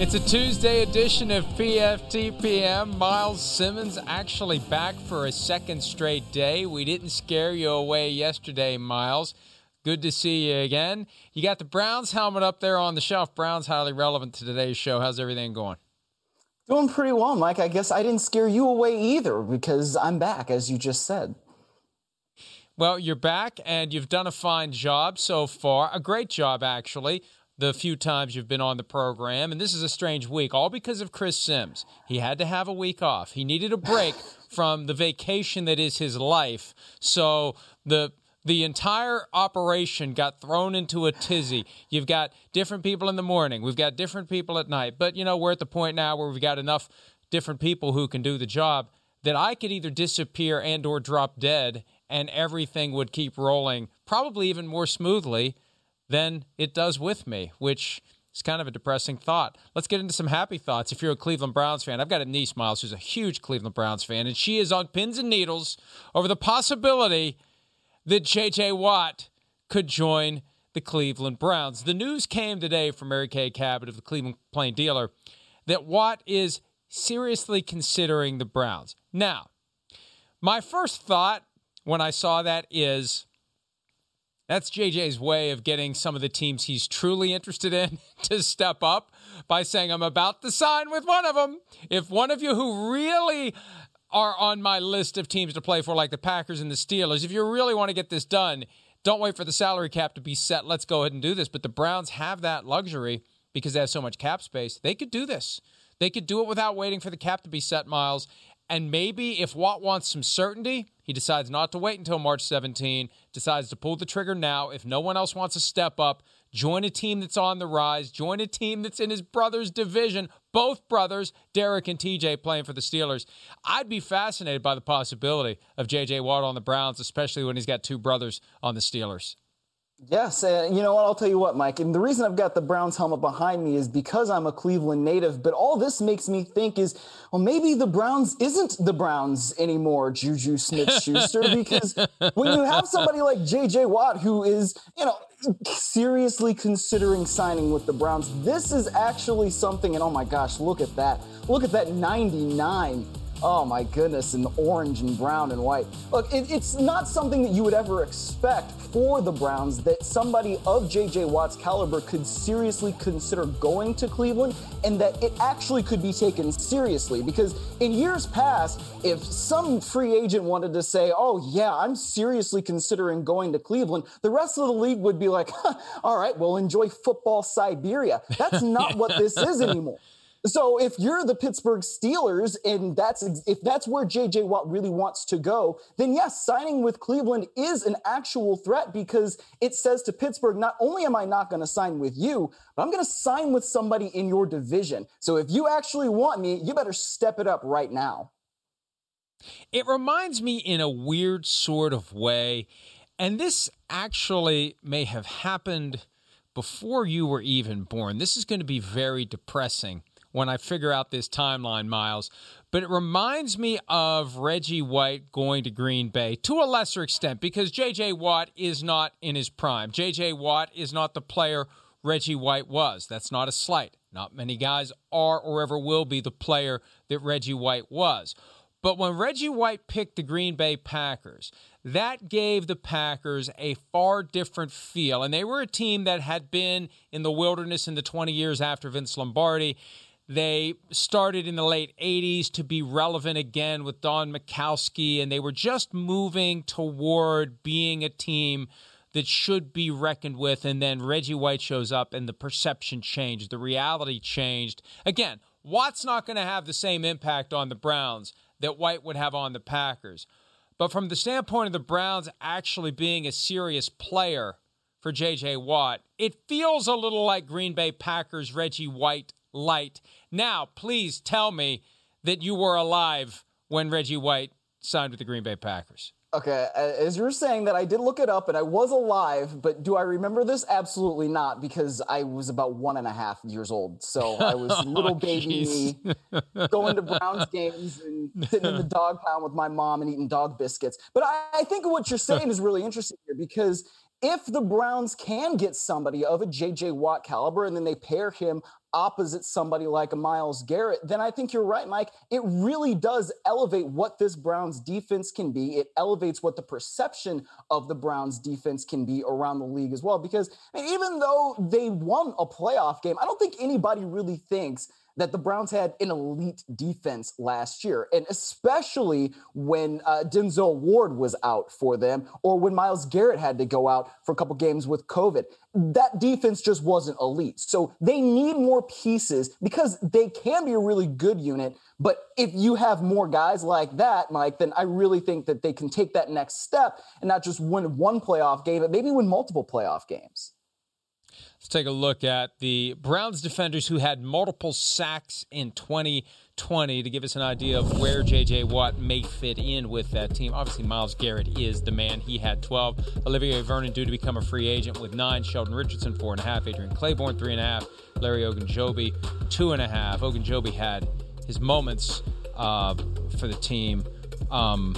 It's a Tuesday edition of PFTPM. Myles Simmons actually back for a second straight day. We didn't scare you away yesterday, Miles. Good to see you again. You got the Browns helmet up there on the shelf. Browns highly relevant to today's show. How's everything going? Doing pretty well, Mike. I guess I didn't scare you away either because I'm back, as you just said. Well, you're back and you've done a fine job so far. A great job, actually the few times you've been on the program. And this is a strange week, all because of Chris Sims. He had to have a week off. He needed a break from the vacation that is his life. So the the entire operation got thrown into a tizzy. You've got different people in the morning. We've got different people at night. But you know, we're at the point now where we've got enough different people who can do the job that I could either disappear and or drop dead and everything would keep rolling probably even more smoothly than it does with me, which is kind of a depressing thought. Let's get into some happy thoughts. If you're a Cleveland Browns fan, I've got a niece, Miles, who's a huge Cleveland Browns fan, and she is on pins and needles over the possibility that J.J. Watt could join the Cleveland Browns. The news came today from Mary Kay Cabot of the Cleveland Plain Dealer that Watt is seriously considering the Browns. Now, my first thought when I saw that is that's JJ's way of getting some of the teams he's truly interested in to step up by saying, I'm about to sign with one of them. If one of you who really are on my list of teams to play for, like the Packers and the Steelers, if you really want to get this done, don't wait for the salary cap to be set. Let's go ahead and do this. But the Browns have that luxury because they have so much cap space. They could do this. They could do it without waiting for the cap to be set, Miles. And maybe if Watt wants some certainty, he decides not to wait until March 17, decides to pull the trigger now. If no one else wants to step up, join a team that's on the rise, join a team that's in his brother's division, both brothers, Derek and TJ, playing for the Steelers. I'd be fascinated by the possibility of JJ Watt on the Browns, especially when he's got two brothers on the Steelers. Yes, and you know what? I'll tell you what, Mike. And the reason I've got the Browns helmet behind me is because I'm a Cleveland native. But all this makes me think is, well, maybe the Browns isn't the Browns anymore, Juju Smith Schuster. because when you have somebody like J.J. Watt, who is, you know, seriously considering signing with the Browns, this is actually something. And oh my gosh, look at that. Look at that 99 Oh my goodness, in orange and brown and white. Look, it, it's not something that you would ever expect for the Browns that somebody of J.J. Watt's caliber could seriously consider going to Cleveland and that it actually could be taken seriously. Because in years past, if some free agent wanted to say, oh, yeah, I'm seriously considering going to Cleveland, the rest of the league would be like, all right, well, enjoy football Siberia. That's not what this is anymore. So if you're the Pittsburgh Steelers and that's if that's where JJ Watt really wants to go, then yes, signing with Cleveland is an actual threat because it says to Pittsburgh, not only am I not going to sign with you, but I'm going to sign with somebody in your division. So if you actually want me, you better step it up right now. It reminds me in a weird sort of way, and this actually may have happened before you were even born. This is going to be very depressing when I figure out this timeline, Miles. But it reminds me of Reggie White going to Green Bay to a lesser extent because J.J. Watt is not in his prime. J.J. Watt is not the player Reggie White was. That's not a slight. Not many guys are or ever will be the player that Reggie White was. But when Reggie White picked the Green Bay Packers, that gave the Packers a far different feel. And they were a team that had been in the wilderness in the 20 years after Vince Lombardi. They started in the late 80s to be relevant again with Don Majkowski, and they were just moving toward being a team that should be reckoned with. And then Reggie White shows up, and the perception changed, the reality changed. Again, Watt's not going to have the same impact on the Browns that White would have on the Packers. But from the standpoint of the Browns actually being a serious player for J.J. Watt, it feels a little like Green Bay Packers Reggie White light. Now, please tell me that you were alive when Reggie White signed with the Green Bay Packers. Okay, as you're saying that, I did look it up and I was alive, but do I remember this? Absolutely not, because I was about one and a half years old. So I was oh, little baby me going to Browns games and sitting in the dog pound with my mom and eating dog biscuits. But I, I think what you're saying is really interesting here because if the Browns can get somebody of a JJ Watt caliber and then they pair him opposite somebody like a Myles Garrett, then I think you're right, Mike. It really does elevate what this Browns defense can be. It elevates what the perception of the Browns defense can be around the league as well. Because even though they won a playoff game, I don't think anybody really thinks that the Browns had an elite defense last year, and especially when uh, Denzel Ward was out for them, or when Myles Garrett had to go out for a couple games with COVID. That defense just wasn't elite. So they need more pieces because they can be a really good unit. But if you have more guys like that, Mike, then I really think that they can take that next step and not just win one playoff game, but maybe win multiple playoff games. Let's take a look at the Browns defenders who had multiple sacks in 2020 to give us an idea of where J.J. Watt may fit in with that team. Obviously, Myles Garrett is the man. He had 12. Olivier Vernon due to become a free agent with nine. Sheldon Richardson, four and a half. Adrian Clayborn, three and a half. Larry Ogunjobi, two and a half. Ogunjobi had his moments uh, for the team. Um,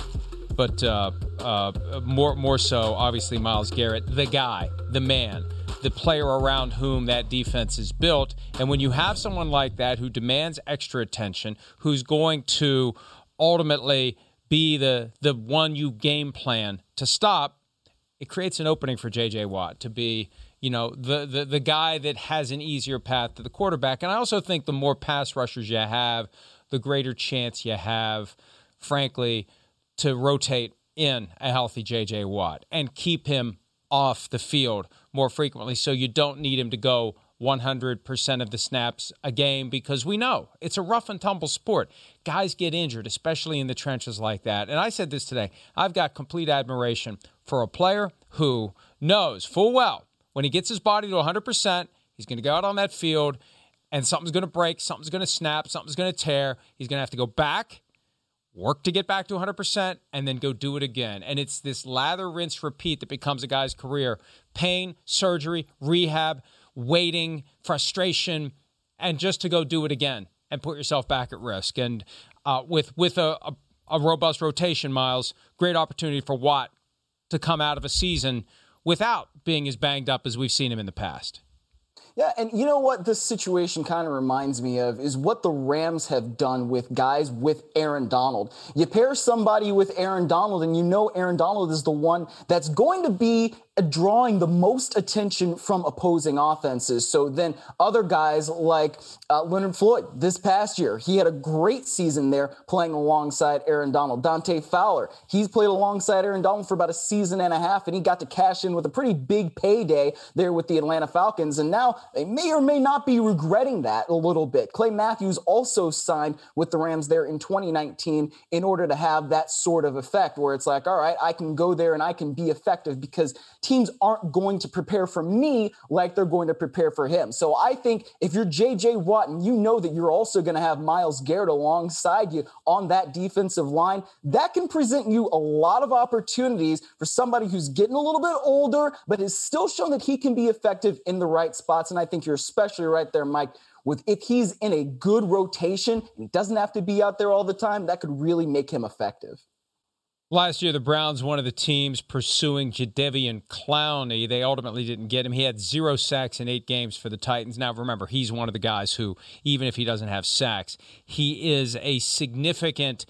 but uh, uh, more more so, obviously, Myles Garrett, the guy, the man the player around whom that defense is built. And when you have someone like that who demands extra attention, who's going to ultimately be the the one you game plan to stop, it creates an opening for JJ Watt to be you know the, the the guy that has an easier path to the quarterback. And I also think the more pass rushers you have, the greater chance you have, frankly, to rotate in a healthy JJ Watt and keep him off the field more frequently so you don't need him to go 100% of the snaps a game because we know it's a rough and tumble sport. Guys get injured, especially in the trenches like that. And I said this today I've got complete admiration for a player who knows full well when he gets his body to 100%, he's going to go out on that field and something's going to break, something's going to snap, something's going to tear. He's going to have to go back work to get back to 100% and then go do it again. And it's this lather, rinse, repeat that becomes a guy's career pain, surgery, rehab, waiting, frustration, and just to go do it again and put yourself back at risk. And uh, with, with a, a, a robust rotation, Miles, great opportunity for Watt to come out of a season without being as banged up as we've seen him in the past. Yeah, and you know what this situation kind of reminds me of is what the Rams have done with guys with Aaron Donald. You pair somebody with Aaron Donald, and you know Aaron Donald is the one that's going to be drawing the most attention from opposing offenses. So then other guys like uh, Leonard Floyd this past year, he had a great season there playing alongside Aaron Donald. Dante Fowler, he's played alongside Aaron Donald for about a season and a half, and he got to cash in with a pretty big payday there with the Atlanta Falcons. And now they may or may not be regretting that a little bit. Clay Matthews also signed with the Rams there in 2019 in order to have that sort of effect where it's like, all right, I can go there and I can be effective because teams aren't going to prepare for me like they're going to prepare for him. So I think if you're JJ Watt and you know that you're also going to have Myles Garrett alongside you on that defensive line, that can present you a lot of opportunities for somebody who's getting a little bit older, but has still shown that he can be effective in the right spots. And I think you're especially right there, Mike, with if he's in a good rotation and he doesn't have to be out there all the time, that could really make him effective. Last year, the Browns, one of the teams pursuing Jadeveon Clowney. They ultimately didn't get him. He had zero sacks in eight games for the Titans. Now, remember, he's one of the guys who, even if he doesn't have sacks, he is a significant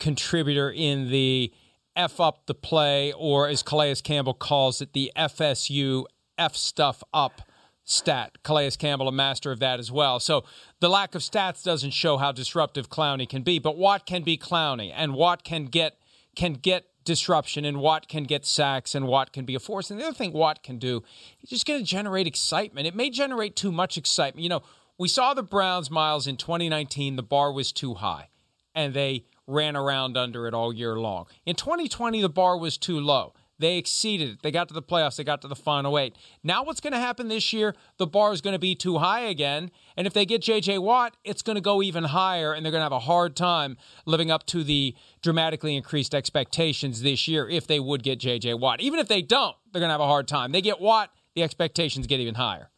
contributor in the F up the play, or as Calais Campbell calls it, the FSU F stuff up stat. Calais Campbell, a master of that as well. So the lack of stats doesn't show how disruptive Clowney can be, but Watt can be Clowney, and Watt can get can get disruption and Watt can get sacks and Watt can be a force. And the other thing Watt can do, he's just going to generate excitement. It may generate too much excitement. You know, we saw the Browns, Miles, in 2019, the bar was too high and they ran around under it all year long. In 2020, the bar was too low. They exceeded it. They got to the playoffs. They got to the final eight. Now, what's going to happen this year? The bar is going to be too high again. And if they get J.J. Watt, it's going to go even higher, and they're going to have a hard time living up to the dramatically increased expectations this year if they would get J.J. Watt. Even if they don't, they're going to have a hard time. They get Watt, the expectations get even higher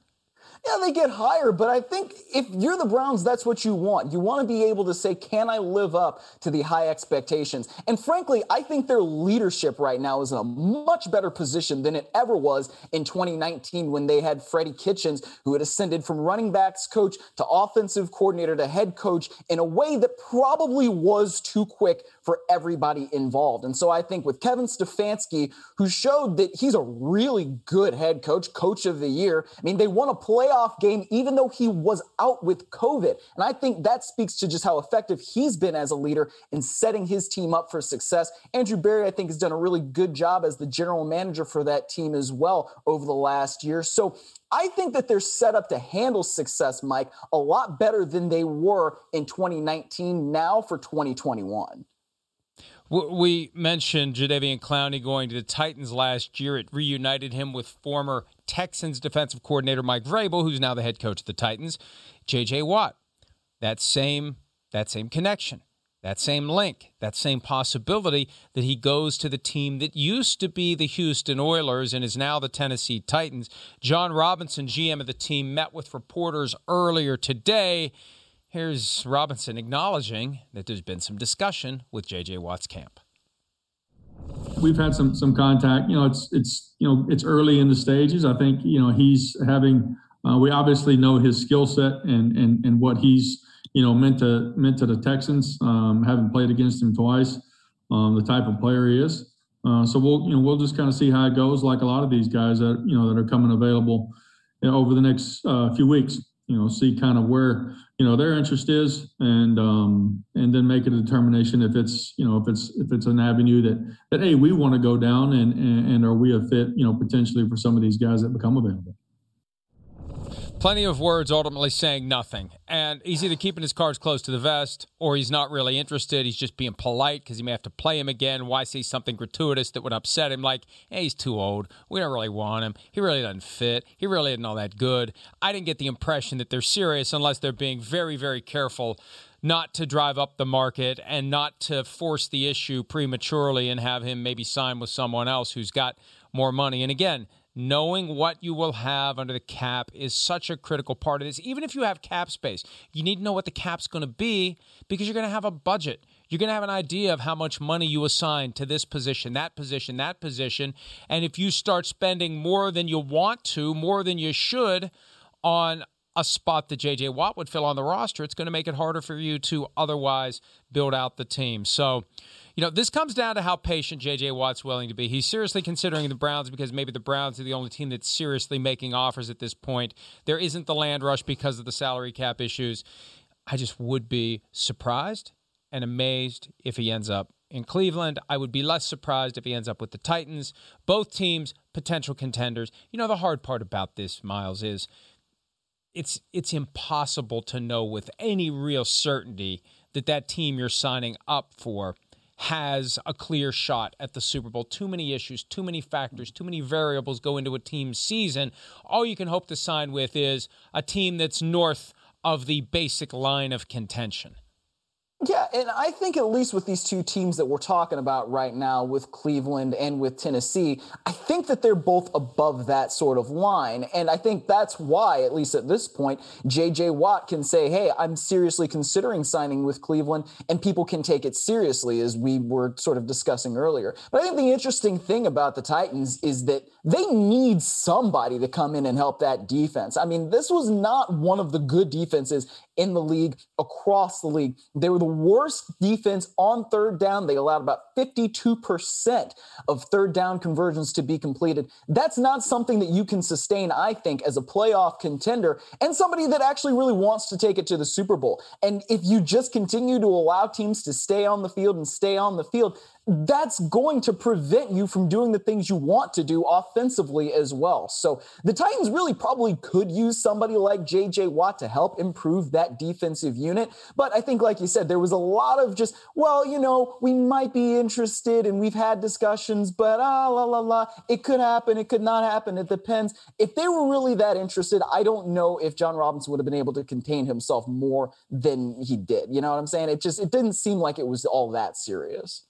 yeah, they get higher, but I think if you're the Browns, that's what you want. You want to be able to say, can I live up to the high expectations? And frankly, I think their leadership right now is in a much better position than it ever was in 2019 when they had Freddie Kitchens, who had ascended from running backs coach to offensive coordinator to head coach in a way that probably was too quick for everybody involved. And so I think with Kevin Stefanski, who showed that he's a really good head coach, coach of the year, I mean, they won a playoff game even though he was out with COVID. And I think that speaks to just how effective he's been as a leader in setting his team up for success. Andrew Berry, I think, has done a really good job as the general manager for that team as well over the last year. So I think that they're set up to handle success, Mike, a lot better than they were in 2019 now for 2021. We mentioned Jadeveon Clowney going to the Titans last year. It reunited him with former Texans defensive coordinator Mike Vrabel, who's now the head coach of the Titans. J.J. Watt, that same that same connection, that same link, that same possibility that he goes to the team that used to be the Houston Oilers and is now the Tennessee Titans. Jon Robinson, GM of the team, met with reporters earlier today Here's Robinson acknowledging that there's been some discussion with J.J. Watt's camp. We've had some some contact. You know, it's it's you know it's early in the stages. I think you know he's having. Uh, we obviously know his skill set and and and what he's you know meant to meant to the Texans. Um, having played against him twice, um, the type of player he is. Uh, so we'll you know we'll just kind of see how it goes. Like a lot of these guys that you know that are coming available you know, over the next uh, few weeks. You know, see kind of where you know their interest is and um and then make a determination if it's you know if it's if it's an avenue that that hey we want to go down and, and and are we a fit you know potentially for some of these guys that become available Plenty of words ultimately saying nothing. And he's either keeping his cards close to the vest or he's not really interested. He's just being polite because he may have to play him again. Why say something gratuitous that would upset him? Like, hey, he's too old. We don't really want him. He really doesn't fit. He really isn't all that good. I didn't get the impression that they're serious unless they're being very, very careful not to drive up the market and not to force the issue prematurely and have him maybe sign with someone else who's got more money. And again, knowing what you will have under the cap is such a critical part of this. Even if you have cap space, you need to know what the cap's going to be because you're going to have a budget. You're going to have an idea of how much money you assign to this position, that position, that position. And if you start spending more than you want to, more than you should on a spot that JJ Watt would fill on the roster, it's going to make it harder for you to otherwise build out the team. So, you know, this comes down to how patient J.J. Watt's willing to be. He's seriously considering the Browns because maybe the Browns are the only team that's seriously making offers at this point. There isn't the land rush because of the salary cap issues. I just would be surprised and amazed if he ends up in Cleveland. I would be less surprised if he ends up with the Titans. Both teams potential contenders. You know, the hard part about this, Miles, is it's it's impossible to know with any real certainty that that team you're signing up for has a clear shot at the Super Bowl. Too many issues, too many factors, too many variables go into a team's season. All you can hope to sign with is a team that's north of the basic line of contention. Yeah, and I think at least with these two teams that we're talking about right now, with Cleveland and with Tennessee, I think that they're both above that sort of line. And I think that's why, at least at this point, JJ Watt can say, hey, I'm seriously considering signing with Cleveland, and people can take it seriously, as we were sort of discussing earlier. But I think the interesting thing about the Titans is that they need somebody to come in and help that defense. I mean, this was not one of the good defenses in the league across the league. They were the worst defense on third down. They allowed about 52% of third down conversions to be completed. That's not something that you can sustain, I think, as a playoff contender and somebody that actually really wants to take it to the Super Bowl. And if you just continue to allow teams to stay on the field and stay on the field, that's going to prevent you from doing the things you want to do offensively as well. So the Titans really probably could use somebody like JJ Watt to help improve that defensive unit. But I think, like you said, there was a lot of just, well, you know, we might be interested and we've had discussions, but ah, la, la, la. It could happen. It could not happen. It depends. If they were really that interested, I don't know if Jon Robinson would have been able to contain himself more than he did. You know what I'm saying? It just, it didn't seem like it was all that serious.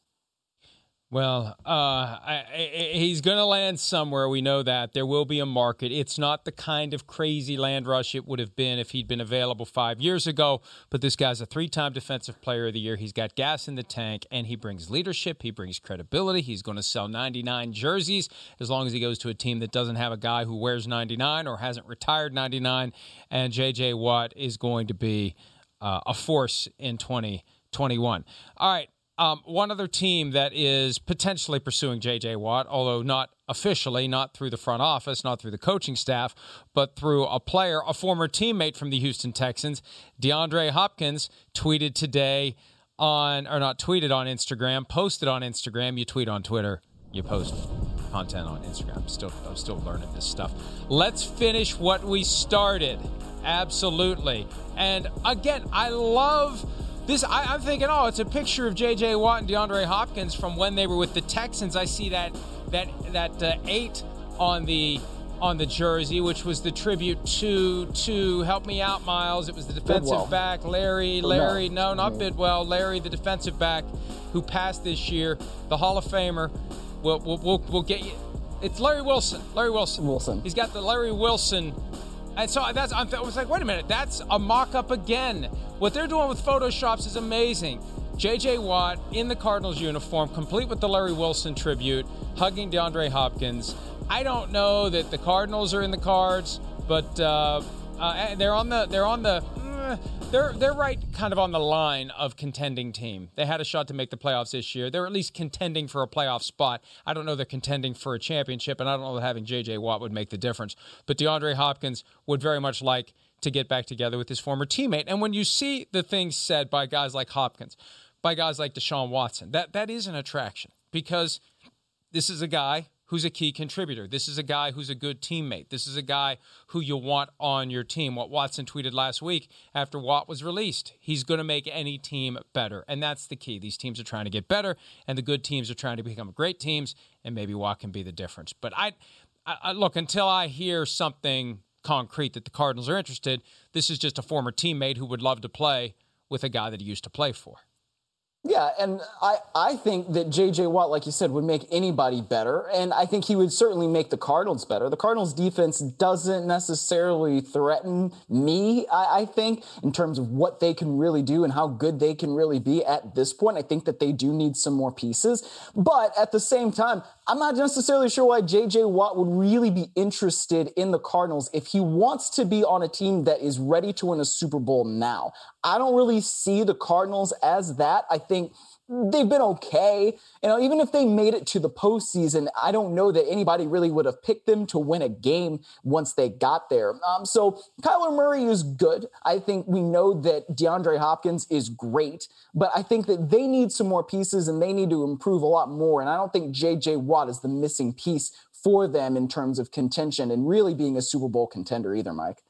Well, uh, I, I, he's going to land somewhere. We know that there will be a market. It's not the kind of crazy land rush it would have been if he'd been available five years ago. But this guy's a three-time Defensive Player of the Year. He's got gas in the tank, and he brings leadership. He brings credibility. He's going to sell 99 jerseys as long as he goes to a team that doesn't have a guy who wears 99 or hasn't retired 99. And J.J. Watt is going to be uh, a force in 2021. All right. Um, one other team that is potentially pursuing J.J. Watt, although not officially, not through the front office, not through the coaching staff, but through a player, a former teammate from the Houston Texans, DeAndre Hopkins, tweeted today on, or not tweeted on Instagram, posted on Instagram. You tweet on Twitter, you post content on Instagram. Still, I'm still learning this stuff. Let's finish what we started. Absolutely. And again, I love this I, am thinking, oh, it's a picture of J.J. Watt and DeAndre Hopkins from when they were with the Texans. I see that that that uh, eight on the on the jersey, which was the tribute to to help me out, Miles. It was the defensive Bidwell. back, Larry. Larry, no, not Bidwell. Larry, the defensive back who passed this year, the Hall of Famer. We'll we'll, we'll, we'll get you. It's Larry Wilson. Larry Wilson. Wilson. He's got the Larry Wilson and so that's I was like, wait a minute, that's a mock-up again. What they're doing with photoshops is amazing. J.J. Watt in the Cardinals uniform, complete with the Larry Wilson tribute, hugging DeAndre Hopkins. I don't know that the Cardinals are in the cards, but uh, uh, they're on the they're on the they're they're right kind of on the line of contending team. They had a shot to make the playoffs this year. They're at least contending for a playoff spot. I don't know they're contending for a championship, and I don't know that having J.J. Watt would make the difference. But DeAndre Hopkins would very much like to get back together with his former teammate. And when you see the things said by guys like Hopkins, by guys like Deshaun Watson, that that is an attraction because this is a guy who's a key contributor. This is a guy who's a good teammate. This is a guy who you want on your team. What Watson tweeted last week after Watt was released, he's going to make any team better. And that's the key. These teams are trying to get better, and the good teams are trying to become great teams, and maybe Watt can be the difference. But I, I look, until I hear something concrete that the Cardinals are interested, this is just a former teammate who would love to play with a guy that he used to play for. Yeah, and I, I think that J.J. Watt, like you said, would make anybody better. And I think he would certainly make the Cardinals better. The Cardinals defense doesn't necessarily threaten me, I, I think, in terms of what they can really do and how good they can really be at this point. I think that they do need some more pieces. But at the same time, I'm not necessarily sure why J.J. Watt would really be interested in the Cardinals if he wants to be on a team that is ready to win a Super Bowl now. I don't really see the Cardinals as that. I think they've been okay. You know, even if they made it to the postseason, I don't know that anybody really would have picked them to win a game once they got there. Um, so Kyler Murray is good. I think we know that DeAndre Hopkins is great, but I think that they need some more pieces and they need to improve a lot more. And I don't think JJ Watt is the missing piece for them in terms of contention and really being a Super Bowl contender either, Mike.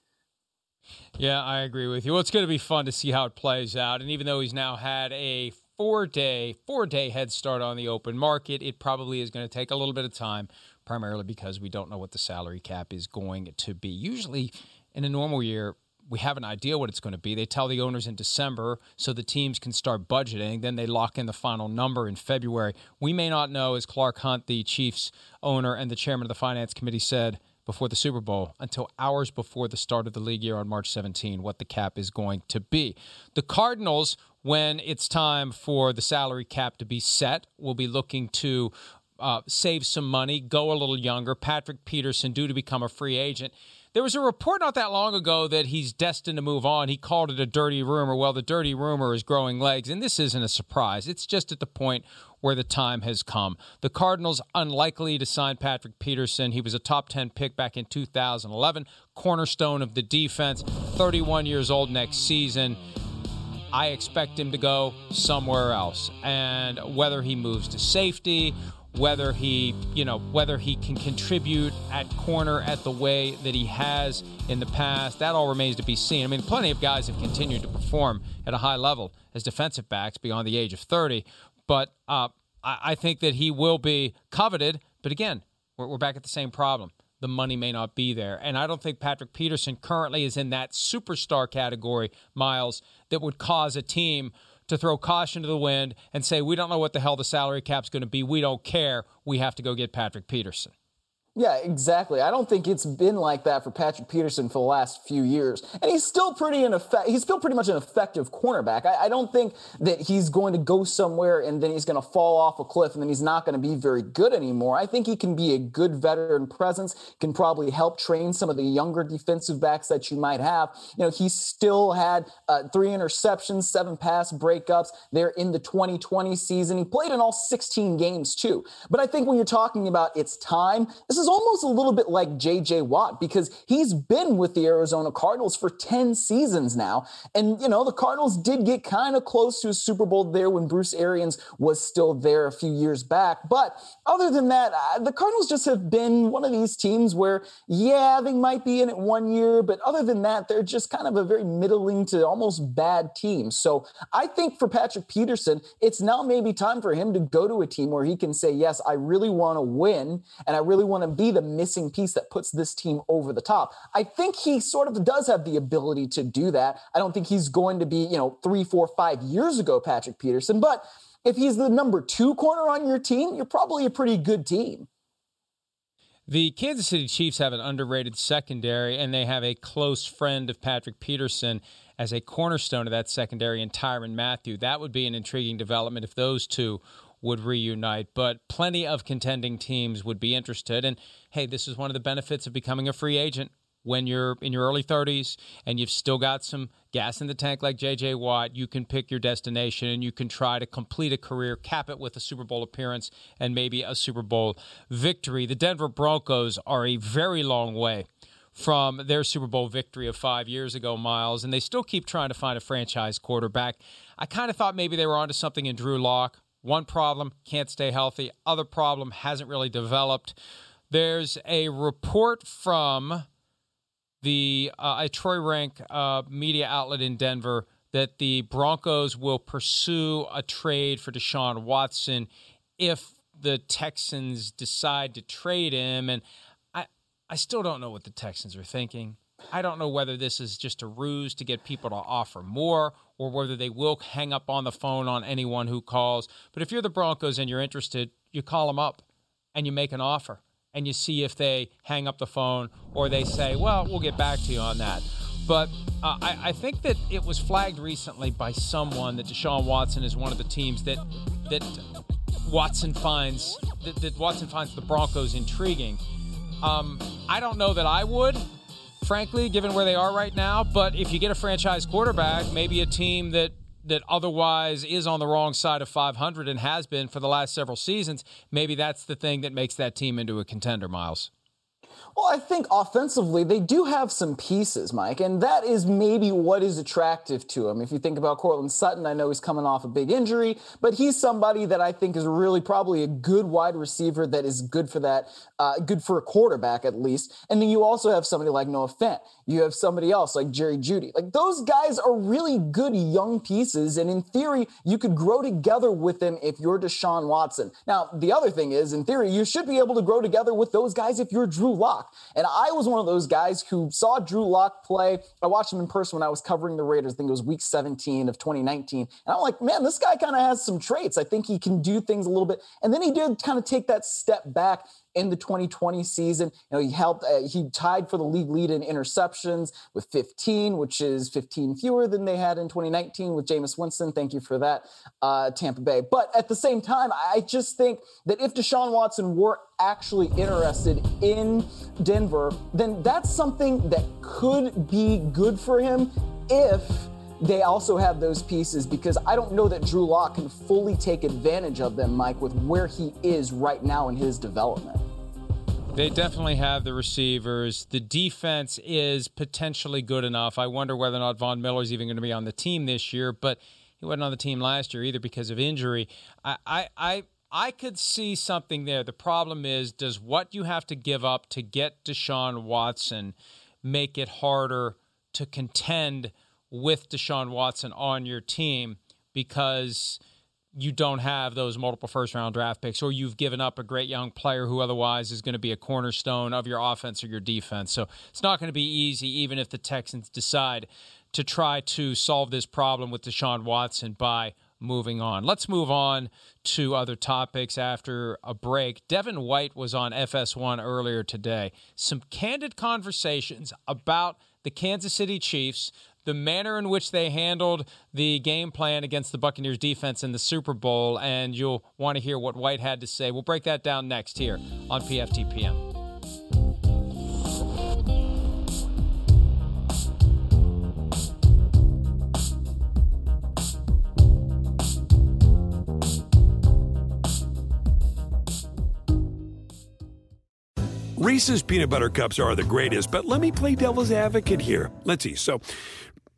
Yeah, I agree with you. Well, it's going to be fun to see how it plays out. And even though he's now had a four day four day head start on the open market, it probably is going to take a little bit of time, primarily because we don't know what the salary cap is going to be. Usually, in a normal year, we have an idea what it's going to be. They tell the owners in December so the teams can start budgeting. Then they lock in the final number in February. We may not know, as Clark Hunt, the Chiefs owner and the chairman of the finance committee, said before the Super Bowl until hours before the start of the league year on March 17 what the cap is going to be. The Cardinals, when it's time for the salary cap to be set, We'll be looking to uh, save some money, go a little younger. Patrick Peterson, due to become a free agent. There was a report not that long ago that he's destined to move on. He called it a dirty rumor. Well, the dirty rumor is growing legs, and this isn't a surprise. It's just at the point where the time has come. The Cardinals unlikely to sign Patrick Peterson. He was a top 10 pick back in 2011, cornerstone of the defense, 31 years old next season. I expect him to go somewhere else. And whether he moves to safety, whether he, you know, whether he can contribute at corner at the way that he has in the past, that all remains to be seen. I mean, plenty of guys have continued to perform at a high level as defensive backs beyond the age of 30, but uh, I, think that he will be coveted. But again, we're back at the same problem. The money may not be there. And I don't think Patrick Peterson currently is in that superstar category, Miles, that would cause a team to throw caution to the wind and say, we don't know what the hell the salary cap's going to be. We don't care. We have to go get Patrick Peterson. Yeah, exactly. I don't think it's been like that for Patrick Peterson for the last few years, and he's still pretty an effect. He's still pretty much an effective cornerback. I, I, don't think that he's going to go somewhere and then he's going to fall off a cliff and then he's not going to be very good anymore. I think he can be a good veteran presence. Can probably help train some of the younger defensive backs that you might have. You know, he still had uh, three interceptions, seven pass breakups there in the 2020 season. He played in all 16 games too. But I think when you're talking about its time, this is almost a little bit like JJ Watt because he's been with the Arizona Cardinals for 10 seasons now. And, you know, the Cardinals did get kind of close to a Super Bowl there when Bruce Arians was still there a few years back. But other than that, uh, the Cardinals just have been one of these teams where, yeah, they might be in it one year, but other than that, they're just kind of a very middling to almost bad team. So I think for Patrick Peterson, it's now maybe time for him to go to a team where he can say, yes, I really want to win and I really want to be the missing piece that puts this team over the top. I think he sort of does have the ability to do that. I don't think he's going to be, you know, three, four, five years ago, Patrick Peterson, but if he's the number two corner on your team, you're probably a pretty good team. The Kansas City Chiefs have an underrated secondary, and they have a close friend of Patrick Peterson as a cornerstone of that secondary in Tyrann Mathieu. That would be an intriguing development if those two would reunite, but plenty of contending teams would be interested. And hey, this is one of the benefits of becoming a free agent when you're in your early 30s and you've still got some gas in the tank like JJ Watt, you can pick your destination and you can try to complete a career, cap it with a Super Bowl appearance and maybe a Super Bowl victory. The Denver Broncos are a very long way from their Super Bowl victory of five years ago, Miles, and they still keep trying to find a franchise quarterback. I kind of thought maybe they were onto something in Drew Lock. One problem, can't stay healthy. Other problem, hasn't really developed. There's a report from the uh, a Troy Renck uh, media outlet in Denver that the Broncos will pursue a trade for Deshaun Watson if the Texans decide to trade him. And I, I still don't know what the Texans are thinking. I don't know whether this is just a ruse to get people to offer more or whether they will hang up on the phone on anyone who calls. But if you're the Broncos and you're interested, you call them up and you make an offer and you see if they hang up the phone or they say, well, we'll get back to you on that. But uh, I, I, think that it was flagged recently by someone that Deshaun Watson is one of the teams that that Watson finds that, that Watson finds the Broncos intriguing. Um, I don't know that I would, frankly, given where they are right now. But if you get a franchise quarterback, maybe a team that that otherwise is on the wrong side of 500 and has been for the last several seasons, maybe that's the thing that makes that team into a contender, Miles. Well, I think offensively, they do have some pieces, Mike, and that is maybe what is attractive to him. If you think about Courtland Sutton, I know he's coming off a big injury, but he's somebody that I think is really probably a good wide receiver that is good for that, uh, good for a quarterback at least. And then you also have somebody like Noah Fant. You have somebody else like Jerry Jeudy. Like those guys are really good young pieces, and in theory, you could grow together with them if you're Deshaun Watson. Now, the other thing is, in theory, you should be able to grow together with those guys if you're Drew Lock. And I was one of those guys who saw Drew Lock play. I watched him in person when I was covering the Raiders. I think it was week 17 of 2019. And I'm like, man, this guy kind of has some traits. I think he can do things a little bit. And then he did kind of take that step back in the 2020 season. You know, he helped, uh, he tied for the league lead in interceptions with 15, which is 15 fewer than they had in 2019 with Jameis Winston. Thank you for that, uh, Tampa Bay. But at the same time, I just think that if Deshaun Watson were actually interested in Denver, then that's something that could be good for him if they also have those pieces because I don't know that Drew Lock can fully take advantage of them, Mike, with where he is right now in his development. They definitely have the receivers. The defense is potentially good enough. I wonder whether or not Von Miller is even going to be on the team this year, but he wasn't on the team last year either because of injury. I, I, I, I could see something there. The problem is, does what you have to give up to get Deshaun Watson make it harder to contend with Deshaun Watson on your team because you don't have those multiple first round draft picks, or you've given up a great young player who otherwise is going to be a cornerstone of your offense or your defense. So it's not going to be easy, even if the Texans decide to try to solve this problem with Deshaun Watson by moving on. Let's move on to other topics after a break. Devin White was on FS1 earlier today. Some candid conversations about the Kansas City Chiefs, the manner in which they handled the game plan against the Buccaneers defense in the Super Bowl, and you'll want to hear what White had to say. We'll break that down next here on PFTPM. Reese's peanut butter cups are the greatest, but let me play devil's advocate here. Let's see. So,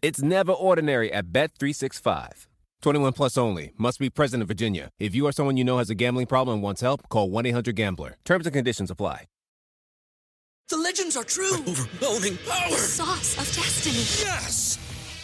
It's never ordinary at Bet365. 21 plus only. Must be present in Virginia. If you or someone you know has a gambling problem and wants help, call 1 800 Gambler. Terms and conditions apply. The legends are true. overwhelming power! The sauce of destiny. Yes!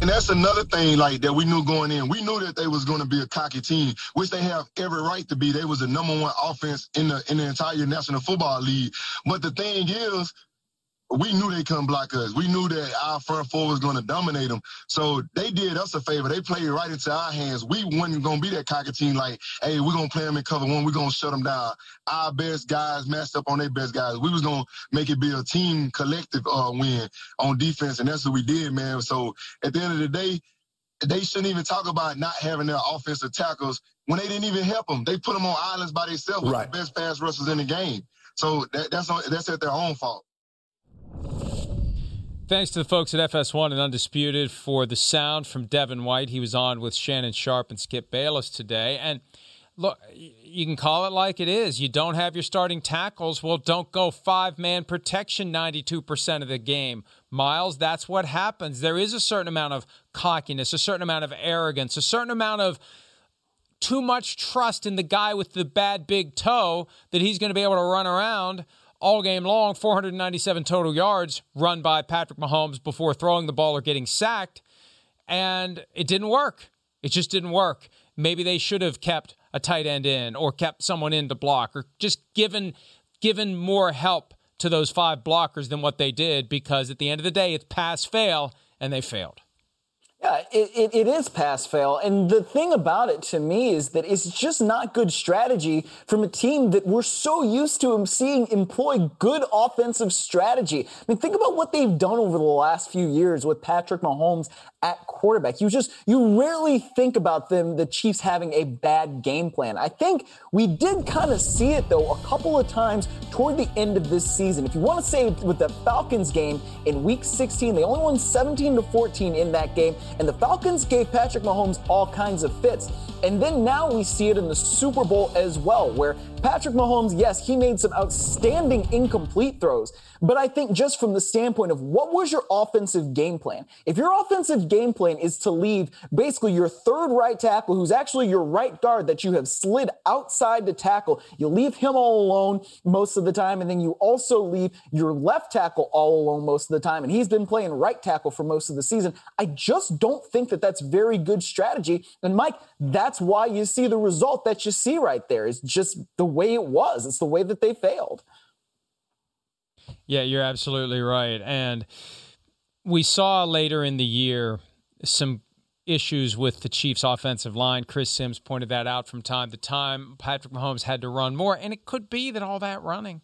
And that's another thing like that we knew going in. We knew that they was going to be a cocky team, which they have every right to be. They was the number one offense in the in the entire National Football League. But the thing is, we knew they couldn't block us. We knew that our front four was going to dominate them. So they did us a favor. They played right into our hands. We wasn't going to be that cocky team like, hey, we're going to play them in cover one. We're going to shut them down. Our best guys matched up on their best guys. We was going to make it be a team collective uh, win on defense, and that's what we did, man. So at the end of the day, they shouldn't even talk about not having their offensive tackles when they didn't even help them. They put them on islands by themselves right. with the best pass rushers in the game. So that, that's that's at their own fault. Thanks to the folks at FS1 and Undisputed for the sound from Devin White. He was on with Shannon Sharpe and Skip Bayless today. And look, you can call it like it is. You don't have your starting tackles. Well, don't go five man protection 92% of the game. Miles, that's what happens. There is a certain amount of cockiness, a certain amount of arrogance, a certain amount of too much trust in the guy with the bad big toe that he's going to be able to run around all game long, 497 total yards run by Patrick Mahomes before throwing the ball or getting sacked. And it didn't work. It just didn't work. Maybe they should have kept a tight end in or kept someone in to block or just given given more help to those five blockers than what they did because at the end of the day it's pass fail and they failed. Yeah, it, it, it is pass fail. And the thing about it to me is that it's just not good strategy from a team that we're so used to seeing employ good offensive strategy. I mean, think about what they've done over the last few years with Patrick Mahomes at quarterback. You just, you rarely think about them, the Chiefs having a bad game plan. I think we did kind of see it though a couple of times toward the end of this season. If you want to say with the Falcons game in week 16, they only won 17 to 14 in that game. And the Falcons gave Patrick Mahomes all kinds of fits. And then now we see it in the Super Bowl as well, where Patrick Mahomes, yes, he made some outstanding incomplete throws, but I think just from the standpoint of what was your offensive game plan? If your offensive game plan is to leave basically your third right tackle, who's actually your right guard that you have slid outside to tackle, you leave him all alone most of the time, and then you also leave your left tackle all alone most of the time, and he's been playing right tackle for most of the season. I just don't think that that's very good strategy. And Mike, that's why you see the result that you see right there. Is just the way it was. It's the way that they failed. Yeah, you're absolutely right. And we saw later in the year some issues with the Chiefs' offensive line. Chris Sims pointed that out from time to time. Patrick Mahomes had to run more, and it could be that all that running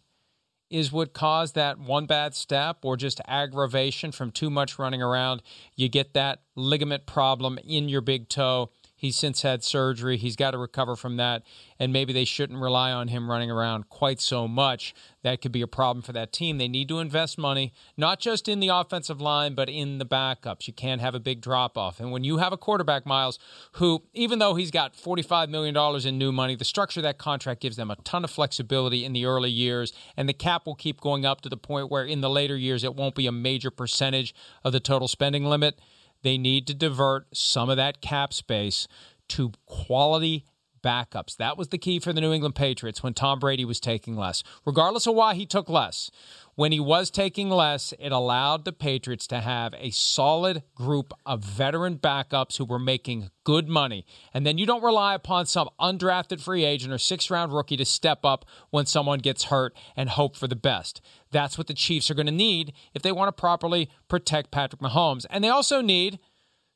is what caused that one bad step or just aggravation from too much running around. You get that ligament problem in your big toe. He's since had surgery. He's got to recover from that. And maybe they shouldn't rely on him running around quite so much. That could be a problem for that team. They need to invest money, not just in the offensive line, but in the backups. You can't have a big drop off. And when you have a quarterback, Miles, who, even though he's got $45 million in new money, the structure of that contract gives them a ton of flexibility in the early years. And the cap will keep going up to the point where in the later years, it won't be a major percentage of the total spending limit they need to divert some of that cap space to quality backups. That was the key for the New England Patriots when Tom Brady was taking less. Regardless of why he took less, when he was taking less, it allowed the Patriots to have a solid group of veteran backups who were making good money. And then you don't rely upon some undrafted free agent or six round rookie to step up when someone gets hurt and hope for the best. That's what the Chiefs are going to need if they want to properly protect Patrick Mahomes. And they also need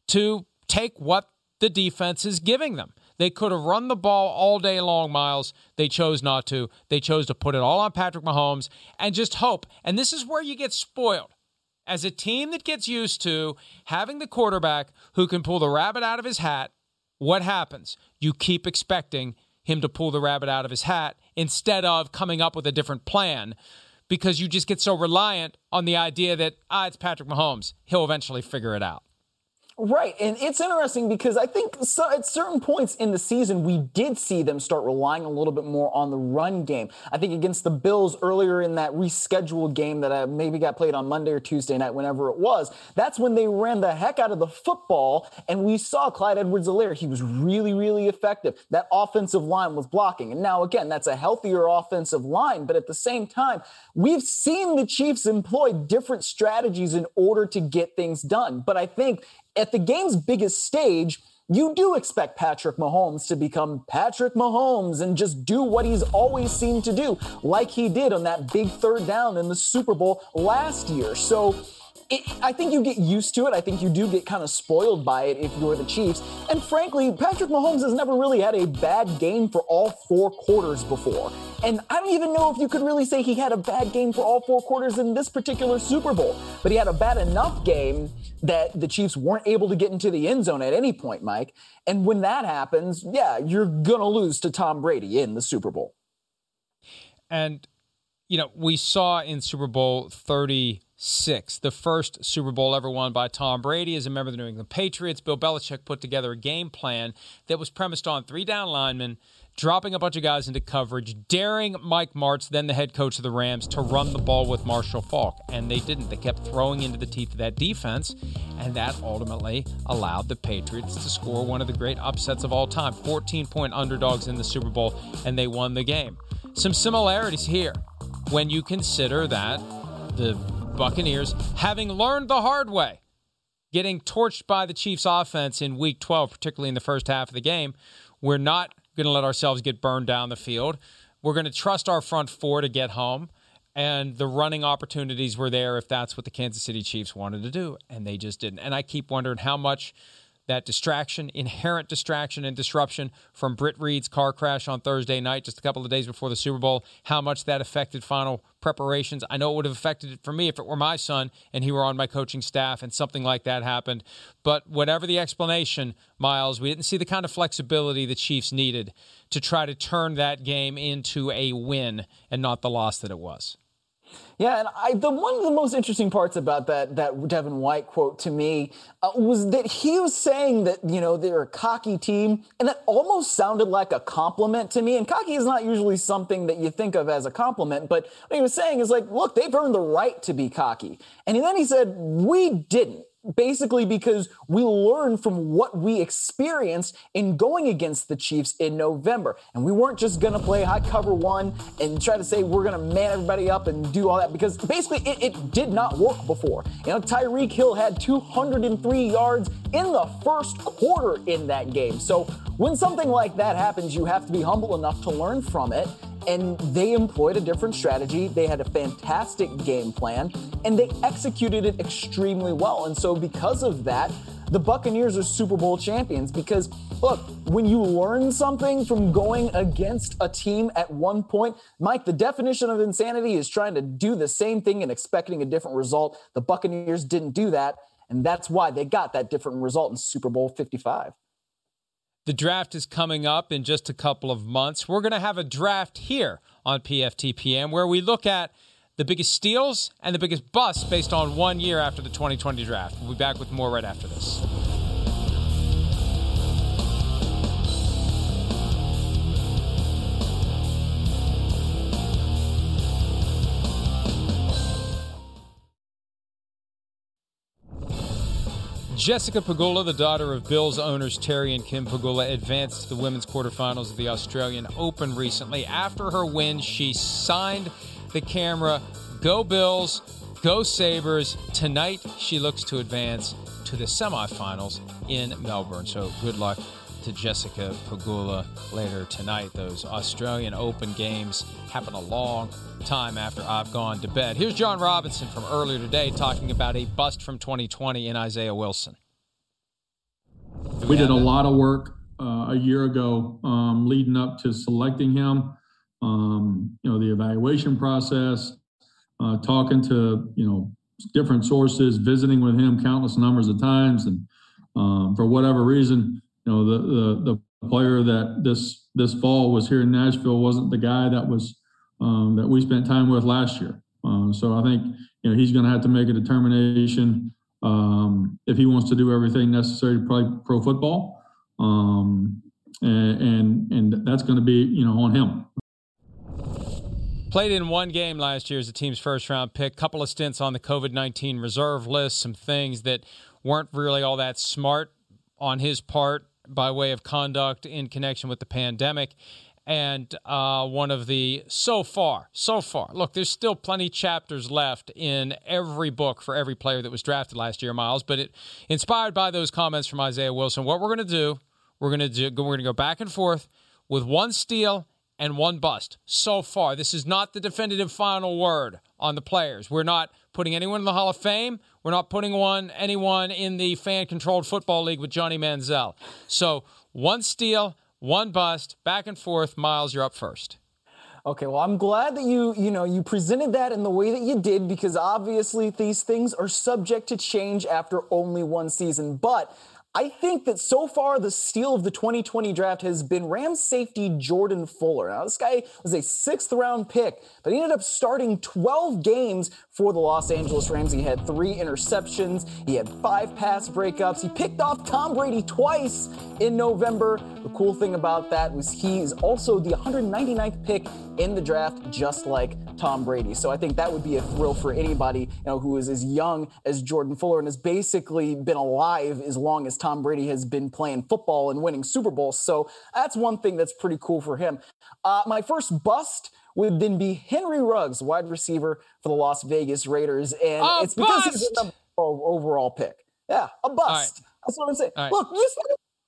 to take what the defense is giving them. They could have run the ball all day long, Myles. They chose not to. They chose to put it all on Patrick Mahomes and just hope. And this is where you get spoiled. As a team that gets used to having the quarterback who can pull the rabbit out of his hat, what happens? You keep expecting him to pull the rabbit out of his hat instead of coming up with a different plan because you just get so reliant on the idea that, ah, it's Patrick Mahomes. He'll eventually figure it out. Right. And it's interesting because I think so, at certain points in the season, we did see them start relying a little bit more on the run game. I think against the Bills earlier in that rescheduled game that uh, maybe got played on Monday or Tuesday night, whenever it was, that's when they ran the heck out of the football. And we saw Clyde Edwards Helaire. He was really, really effective. That offensive line was blocking. And now, again, that's a healthier offensive line. But at the same time, we've seen the Chiefs employ different strategies in order to get things done. But I think at the game's biggest stage, you do expect Patrick Mahomes to become Patrick Mahomes and just do what he's always seemed to do, like he did on that big third down in the Super Bowl last year. So, it, I think you get used to it. I think you do get kind of spoiled by it if you're the Chiefs. And frankly, Patrick Mahomes has never really had a bad game for all four quarters before. And I don't even know if you could really say he had a bad game for all four quarters in this particular Super Bowl. But he had a bad enough game that the Chiefs weren't able to get into the end zone at any point, Mike. And when that happens, yeah, you're going to lose to Tom Brady in the Super Bowl. And, you know, we saw in Super Bowl 30 six, the first Super Bowl ever won by Tom Brady as a member of the New England Patriots. Bill Belichick put together a game plan that was premised on three down linemen, dropping a bunch of guys into coverage, daring Mike Martz, then the head coach of the Rams, to run the ball with Marshall Faulk. And they didn't. They kept throwing into the teeth of that defense, and that ultimately allowed the Patriots to score one of the great upsets of all time 14 point underdogs in the Super Bowl, and they won the game. Some similarities here when you consider that the Buccaneers, having learned the hard way, getting torched by the Chiefs offense in week 12, particularly in the first half of the game, we're not going to let ourselves get burned down the field. We're going to trust our front four to get home. And the running opportunities were there if that's what the Kansas City Chiefs wanted to do, and they just didn't. And I keep wondering how much that distraction, inherent distraction and disruption from Britt Reid's car crash on Thursday night, just a couple of days before the Super Bowl, how much that affected final preparations. I know it would have affected it for me if it were my son and he were on my coaching staff and something like that happened. But whatever the explanation, Myles, we didn't see the kind of flexibility the Chiefs needed to try to turn that game into a win and not the loss that it was. Yeah, and I, the one of the most interesting parts about that that Devin White quote to me uh, was that he was saying that you know they're a cocky team, and that almost sounded like a compliment to me. And cocky is not usually something that you think of as a compliment, but what he was saying is like, look, they've earned the right to be cocky. And then he said, we didn't basically because we learned from what we experienced in going against the Chiefs in November. And we weren't just going to play high cover one and try to say we're going to man everybody up and do all that because basically it, it did not work before. You know, Tyreek Hill had 203 yards in the first quarter in that game. So when something like that happens, you have to be humble enough to learn from it and they employed a different strategy. They had a fantastic game plan and they executed it extremely well. And so, because of that, the Buccaneers are Super Bowl champions because, look, when you learn something from going against a team at one point, Mike, the definition of insanity is trying to do the same thing and expecting a different result. The Buccaneers didn't do that, and that's why they got that different result in Super Bowl 55. The draft is coming up in just a couple of months. We're going to have a draft here on PFTPM where we look at the biggest steals and the biggest busts based on one year after the 2020 draft. We'll be back with more right after this. Jessica Pegula, the daughter of Bills owners Terry and Kim Pegula, advanced to the women's quarterfinals of the Australian Open recently. After her win, she signed the camera Go Bills, Go Sabres. Tonight, she looks to advance to the semifinals in Melbourne. So good luck to Jessica Pegula later tonight. Those Australian Open games happen a long time after I've gone to bed. Here's Jon Robinson from earlier today talking about a bust from 2020 in Isaiah Wilson. We, we did a lot of work uh, a year ago um, leading up to selecting him. Um, you know, the evaluation process, uh, talking to, you know, different sources, visiting with him countless numbers of times. And um, for whatever reason, you know, the, the, the player that this, this fall was here in Nashville wasn't the guy that was, um, that we spent time with last year. Uh, so I think, you know, he's going to have to make a determination um, if he wants to do everything necessary to play pro football. Um, and, and, and that's going to be, you know, on him. Played in one game last year as the team's first round pick. Couple of stints on the COVID 19 reserve list. Some things that weren't really all that smart on his part by way of conduct in connection with the pandemic. And uh, one of the so far, so far, look, there's still plenty chapters left in every book for every player that was drafted last year, Myles. But it inspired by those comments from Isaiah Wilson. What we're going to do, we're going to do, we're going to go back and forth with one steal and one bust so far. This is not the definitive final word on the players. We're not putting anyone in the Hall of Fame. We're not putting one anyone in the fan controlled football league with Johnny Manziel. So one steal, one bust, back and forth. Myles, you're up first. Okay, well, I'm glad that you, you know, you presented that in the way that you did because obviously these things are subject to change after only one season. But I think that so far the steal of the 2020 draft has been Rams safety Jordan Fuller. Now, this guy was a sixth round pick, but he ended up starting 12 games for the Los Angeles Rams. He had three interceptions, he had five pass breakups, he picked off Tom Brady twice in November. The cool thing about that was he is also the 199th pick in the draft, just like Tom Brady. So I think that would be a thrill for anybody you know, who is as young as Jordan Fuller and has basically been alive as long as Tom Brady has been playing football and winning Super Bowls. So that's one thing that's pretty cool for him. Uh, my first bust would then be Henry Ruggs, wide receiver for the Las Vegas Raiders. And a it's because bust. he's a overall pick. Yeah, a bust. Right. That's what I'm saying. Right. Look, you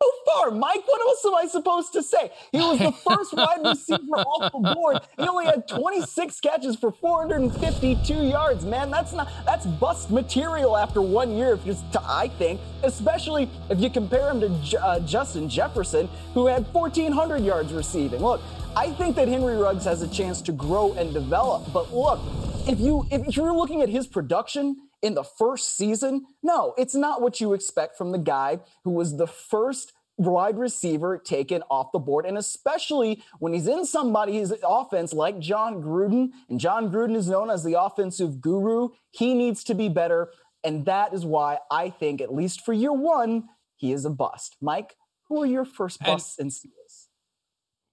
so far, Mike. What else am I supposed to say? He was the first wide receiver off the board. He only had 26 catches for 452 yards. Man, that's not that's bust material after one year. If just I think, especially if you compare him to uh, Justin Jefferson, who had 1,400 yards receiving. Look, I think that Henry Ruggs has a chance to grow and develop. But look, if you if you're looking at his production in the first season, no, it's not what you expect from the guy who was the first wide receiver taken off the board. And especially when he's in somebody's offense like Jon Gruden, and Jon Gruden is known as the offensive guru, he needs to be better. And that is why I think, at least for year one, he is a bust. Mike, who are your first busts and, steals?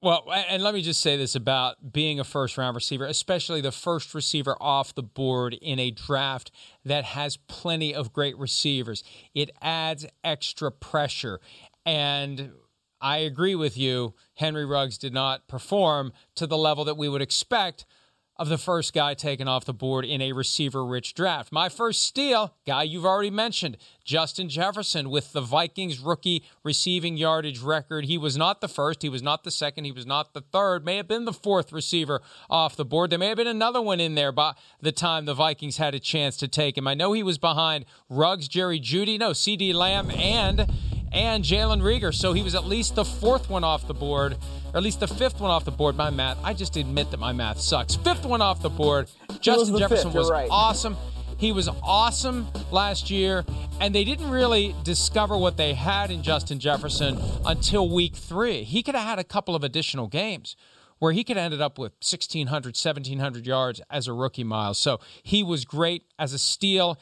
Well, and let me just say this about being a first round receiver, especially the first receiver off the board in a draft that has plenty of great receivers. It adds extra pressure. And I agree with you. Henry Ruggs did not perform to the level that we would expect of the first guy taken off the board in a receiver rich draft. My first steal, guy you've already mentioned, Justin Jefferson with the Vikings rookie receiving yardage record. He was not the first, he was not the second, he was not the third, may have been the fourth receiver off the board. There may have been another one in there by the time the Vikings had a chance to take him. I know he was behind Ruggs, Jerry Jeudy, no, CeeDee Lamb, and and Jalen Reagor. So he was at least the fourth one off the board, or at least the fifth one off the board. My math, I just admit that my math sucks. Fifth one off the board. Justin was Jefferson fifth, was right. awesome. He was awesome last year, and they didn't really discover what they had in Justin Jefferson until week three. He could have had a couple of additional games where he could have ended up with 1,600, 1,700 yards as a rookie, Myles. So he was great as a steal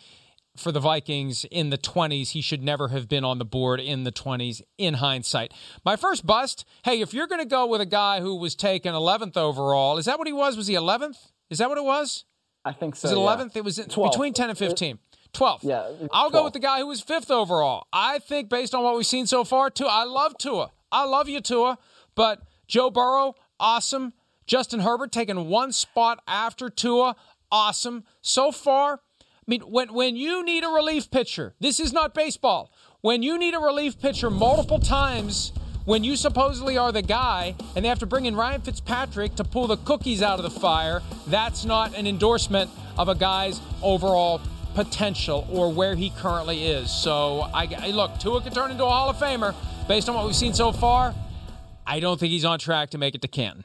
for the Vikings in the 20s. He should never have been on the board in the 20s in hindsight. My first bust hey, if you're going to go with a guy who was taken 11th overall, is that what he was? Was he 11th? Is that what it was? I think so. Was it yeah. 11th? It was 12th. between 10 and 15. 12th. Yeah, I'll go with the guy who was fifth overall. I think based on what we've seen so far, too. I love Tua. I love you, Tua. But Joe Burrow, awesome. Justin Herbert taking one spot after Tua, awesome. So far, I mean, when when you need a relief pitcher, this is not baseball. When you need a relief pitcher multiple times, when you supposedly are the guy, and they have to bring in Ryan Fitzpatrick to pull the cookies out of the fire, that's not an endorsement of a guy's overall potential or where he currently is. So I, look, Tua could turn into a Hall of Famer based on what we've seen so far. I don't think he's on track to make it to Canton.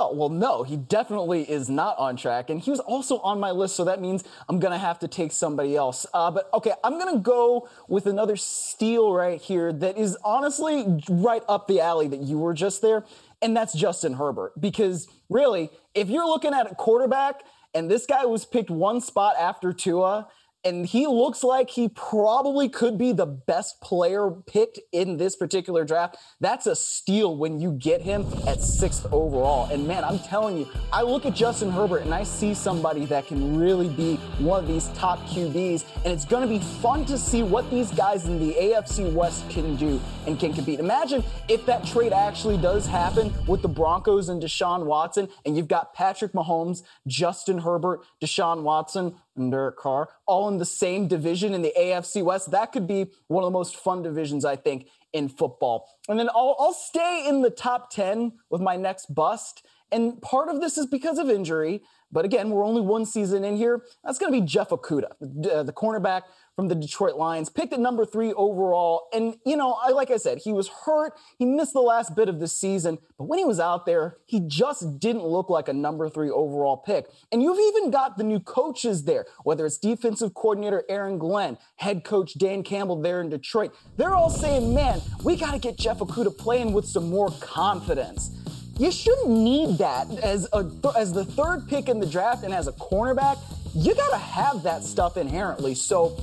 Oh, well, no, he definitely is not on track. And he was also on my list, so that means I'm going to have to take somebody else. Uh, but okay, I'm going to go with another steal right here that is honestly right up the alley that you were just there, and that's Justin Herbert. Because really, if you're looking at a quarterback, and this guy was picked one spot after Tua, and he looks like he probably could be the best player picked in this particular draft. That's a steal when you get him at sixth overall. And man, I'm telling you, I look at Justin Herbert and I see somebody that can really be one of these top QBs. And it's going to be fun to see what these guys in the AFC West can do and can compete. Imagine if that trade actually does happen with the Broncos and Deshaun Watson, and you've got Patrick Mahomes, Justin Herbert, Deshaun Watson, Derek Carr, all in the same division in the AFC West. That could be one of the most fun divisions, I think, in football. And then I'll, I'll stay in the top 10 with my next bust. And part of this is because of injury. But again, we're only one season in here. That's going to be Jeff Okudah, the, uh, the cornerback from the Detroit Lions, picked at number three overall. And, you know, I, like I said, he was hurt. He missed the last bit of the season. But when he was out there, he just didn't look like a number three overall pick. And you've even got the new coaches there, whether it's defensive coordinator Aaron Glenn, head coach Dan Campbell there in Detroit. They're all saying, man, we got to get Jeff Okudah playing with some more confidence you shouldn't need that as a as the third pick in the draft and as a cornerback. You got to have that stuff inherently. So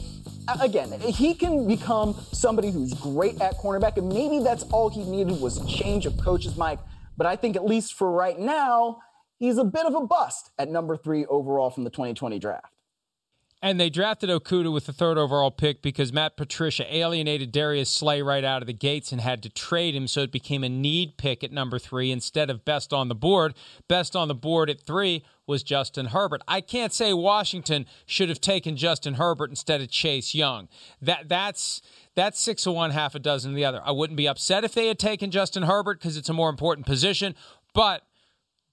again, he can become somebody who's great at cornerback, and maybe that's all he needed was a change of coaches, Mike. But I think at least for right now, he's a bit of a bust at number three overall from the 2020 draft. And they drafted Okudah with the third overall pick because Matt Patricia alienated Darius Slay right out of the gates and had to trade him, so it became a need pick at number three instead of best on the board. Best on the board at three was Justin Herbert. I can't say Washington should have taken Justin Herbert instead of Chase Young. That that's that's six of one, half a dozen of the other. I wouldn't be upset if they had taken Justin Herbert because it's a more important position, but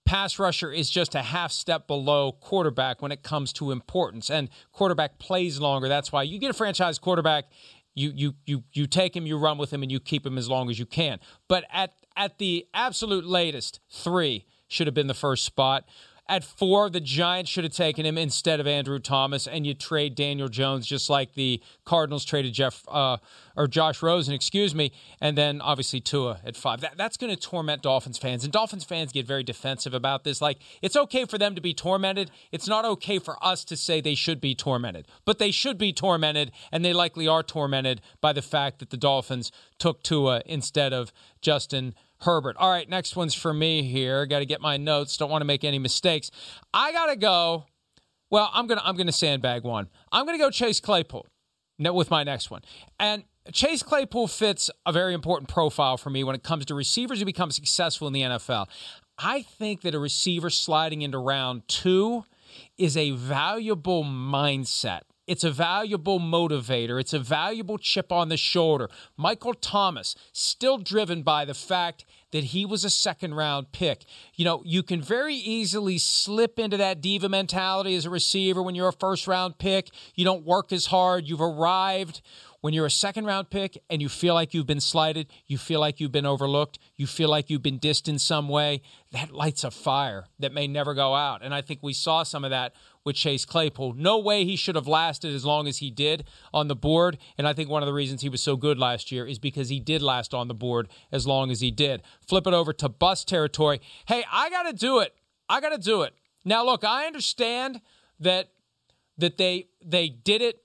pass rusher is just a half step below quarterback when it comes to importance and quarterback plays longer. That's why you get a franchise quarterback you you you you take him you run with him and you keep him as long as you can. But at at the absolute latest 3 should have been the first spot At four, the Giants should have taken him instead of Andrew Thomas, and you trade Daniel Jones just like the Cardinals traded Jeff uh, or Josh Rosen, excuse me, and then obviously Tua at five. That, that's going to torment Dolphins fans, and Dolphins fans get very defensive about this. Like it's okay for them to be tormented. It's not okay for us to say they should be tormented, but they should be tormented, and they likely are tormented by the fact that the Dolphins took Tua instead of Justin. Herbert. All right, next one's for me here. Got to get my notes. Don't want to make any mistakes. I got to go. Well, I'm gonna I'm gonna sandbag one. I'm gonna go Chase Claypool with my next one. And Chase Claypool fits a very important profile for me when it comes to receivers who become successful in the NFL. I think that a receiver sliding into round two is a valuable mindset. It's a valuable motivator. It's a valuable chip on the shoulder. Michael Thomas, still driven by the fact that he was a second round pick. You know, you can very easily slip into that diva mentality as a receiver when you're a first round pick. You don't work as hard. You've arrived. When you're a second round pick and you feel like you've been slighted, you feel like you've been overlooked, you feel like you've been dissed in some way, that lights a fire that may never go out. And I think we saw some of that with Chase Claypool. No way he should have lasted as long as he did on the board. And I think one of the reasons he was so good last year is because he did last on the board as long as he did. Flip it over to bus territory. Hey, I got to do it. I got to do it. Now, look, I understand that that they they did it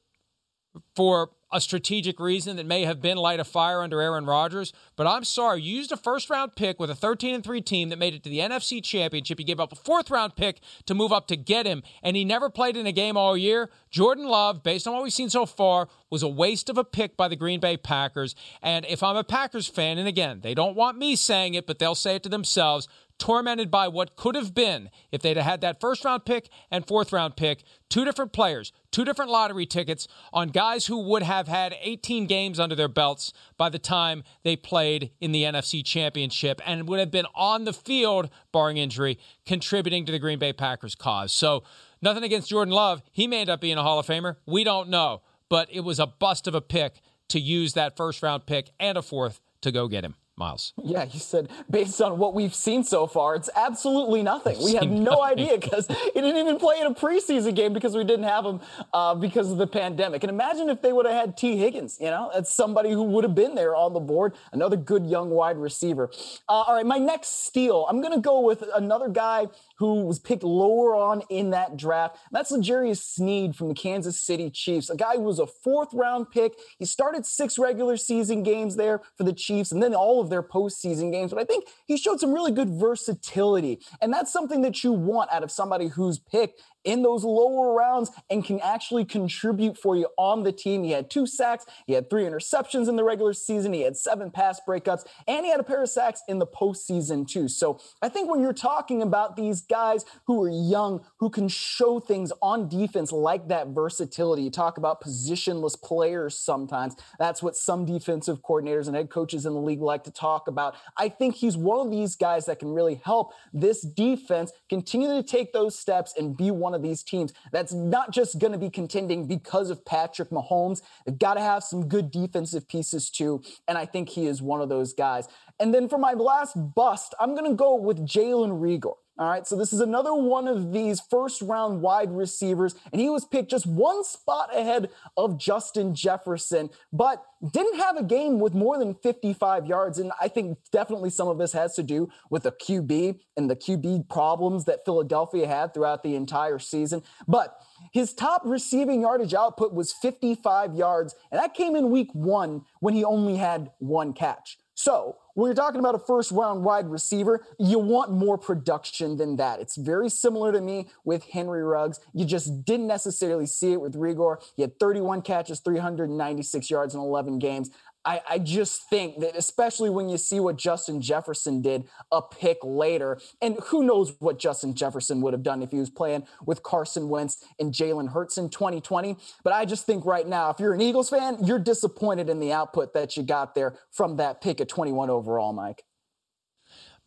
for a strategic reason that may have been light a fire under Aaron Rodgers. But I'm sorry, you used a first round pick with a 13 and 3 team that made it to the NFC Championship. You gave up a fourth round pick to move up to get him, and he never played in a game all year. Jordan Love, based on what we've seen so far, was a waste of a pick by the Green Bay Packers. And if I'm a Packers fan, and again, they don't want me saying it, but they'll say it to themselves, tormented by what could have been if they'd had that first round pick and fourth round pick, two different players, two different lottery tickets on guys who would have had 18 games under their belts by the time they played in the NFC Championship and would have been on the field, barring injury, contributing to the Green Bay Packers cause. So, nothing against Jordan Love. He may end up being a Hall of Famer. We don't know. But it was a bust of a pick to use that first round pick and a fourth to go get him. Myles. Yeah, he said based on what we've seen so far, it's absolutely nothing. We've no nothing. idea because he didn't even play in a preseason game because we didn't have him uh, because of the pandemic. And imagine if they would have had Tee Higgins, you know, that's somebody who would have been there on the board, another good young wide receiver. Uh, all right, my next steal, I'm going to go with another guy who was picked lower on in that draft. That's L'Jarius Sneed from the Kansas City Chiefs, a guy who was a fourth round pick. He started six regular season games there for the Chiefs and then all of their postseason games. But I think he showed some really good versatility. And that's something that you want out of somebody who's picked in those lower rounds and can actually contribute for you on the team. He had two sacks, he had three interceptions in the regular season, he had seven pass breakups, and he had a pair of sacks in the postseason too. So I think when you're talking about these guys who are young, who can show things on defense like that versatility, you talk about positionless players sometimes. That's what some defensive coordinators and head coaches in the league like to talk about. I think he's one of these guys that can really help this defense continue to take those steps and be one of of these teams that's not just going to be contending because of Patrick Mahomes. They've got to have some good defensive pieces too. And I think he is one of those guys. And then for my last bust, I'm going to go with Jalen Reagor. All right, so this is another one of these first round wide receivers, and he was picked just one spot ahead of Justin Jefferson, but didn't have a game with more than 55 yards. And I think definitely some of this has to do with the QB and the QB problems that Philadelphia had throughout the entire season. But his top receiving yardage output was 55 yards, and that came in week one when he only had one catch. So when you're talking about a first round wide receiver, you want more production than that. It's very similar to me with Henry Ruggs. You just didn't necessarily see it with Reagor. He had 31 catches, 396 yards in 11 games. I, I just think that, especially when you see what Justin Jefferson did a pick later, and who knows what Justin Jefferson would have done if he was playing with Carson Wentz and Jalen Hurts in 2020. But I just think right now, if you're an Eagles fan, you're disappointed in the output that you got there from that pick at 21 overall, Mike.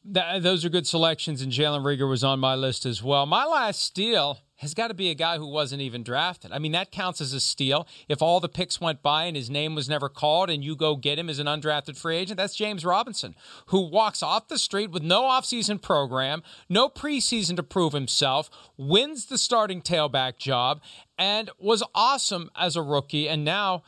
Th- those are good selections, and Jalen Reagor was on my list as well. My last steal has got to be a guy who wasn't even drafted. I mean, that counts as a steal. If all the picks went by and his name was never called and you go get him as an undrafted free agent, that's James Robinson, who walks off the street with no offseason program, no preseason to prove himself, wins the starting tailback job, and was awesome as a rookie. And now,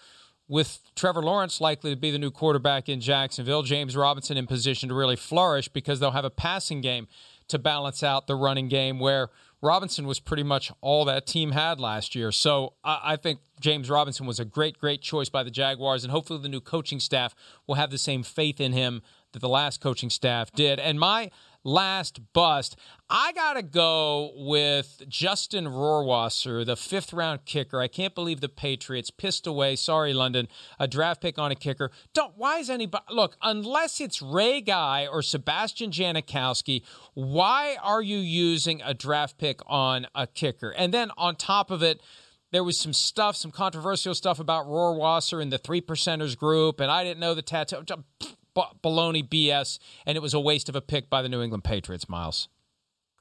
with Trevor Lawrence likely to be the new quarterback in Jacksonville, James Robinson in position to really flourish because they'll have a passing game to balance out the running game where Robinson was pretty much all that team had last year. So I, think James Robinson was a great, great choice by the Jaguars, and hopefully the new coaching staff will have the same faith in him that the last coaching staff did. And my last bust. I got to go with Justin Rohrwasser, the fifth round kicker. I can't believe the Patriots pissed away, sorry, London, a draft pick on a kicker. Don't, why is anybody, look, unless it's Ray Guy or Sebastian Janikowski, why are you using a draft pick on a kicker? And then on top of it, there was some stuff, some controversial stuff about Rohrwasser in the three percenters group, and I didn't know the tattoo baloney BS, and it was a waste of a pick by the New England Patriots, Myles.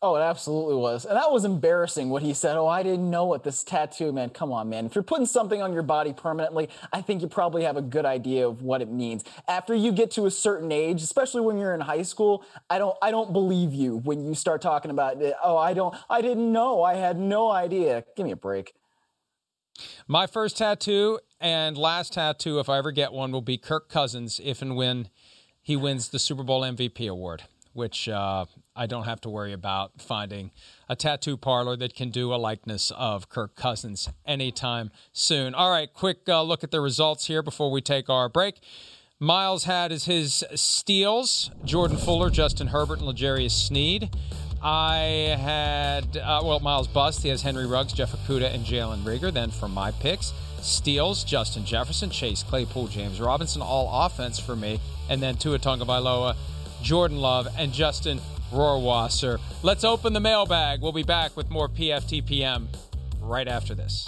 Oh, it absolutely was. And that was embarrassing what he said. Oh, I didn't know what this tattoo meant. Come on, man. If you're putting something on your body permanently, I think you probably have a good idea of what it means. After you get to a certain age, especially when you're in high school, I don't I don't believe you when you start talking about oh, I don't I didn't know. I had no idea. Give me a break. My first tattoo and last tattoo, if I ever get one, will be Kirk Cousins if and when he wins the Super Bowl MVP award, which uh, I don't have to worry about finding a tattoo parlor that can do a likeness of Kirk Cousins anytime soon. All right, quick uh, look at the results here before we take our break. Myles had as his steals Jordan Fuller, Justin Herbert, and L'Jarius Sneed. I had, uh, well, Myles Bust. He has Henry Ruggs, Jeff Okudah, and Jalen Reagor. Then for my picks, steals, Justin Jefferson, Chase Claypool, James Robinson, all offense for me and then Tua Tagovailoa, Jordan Love, and Justin Rohrwasser. Let's open the mailbag. We'll be back with more PFTPM right after this.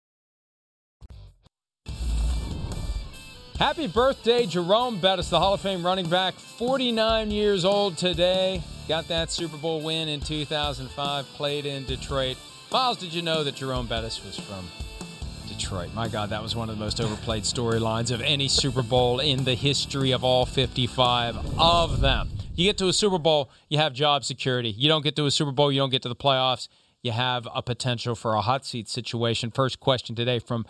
Happy birthday, Jerome Bettis, the Hall of Fame running back, 49 years old today. Got that Super Bowl win in 2005, played in Detroit. Myles, did you know that Jerome Bettis was from Detroit? My God, that was one of the most overplayed storylines of any Super Bowl in the history of all 55 of them. You get to a Super Bowl, you have job security. You don't get to a Super Bowl, you don't get to the playoffs, you have a potential for a hot seat situation. First question today from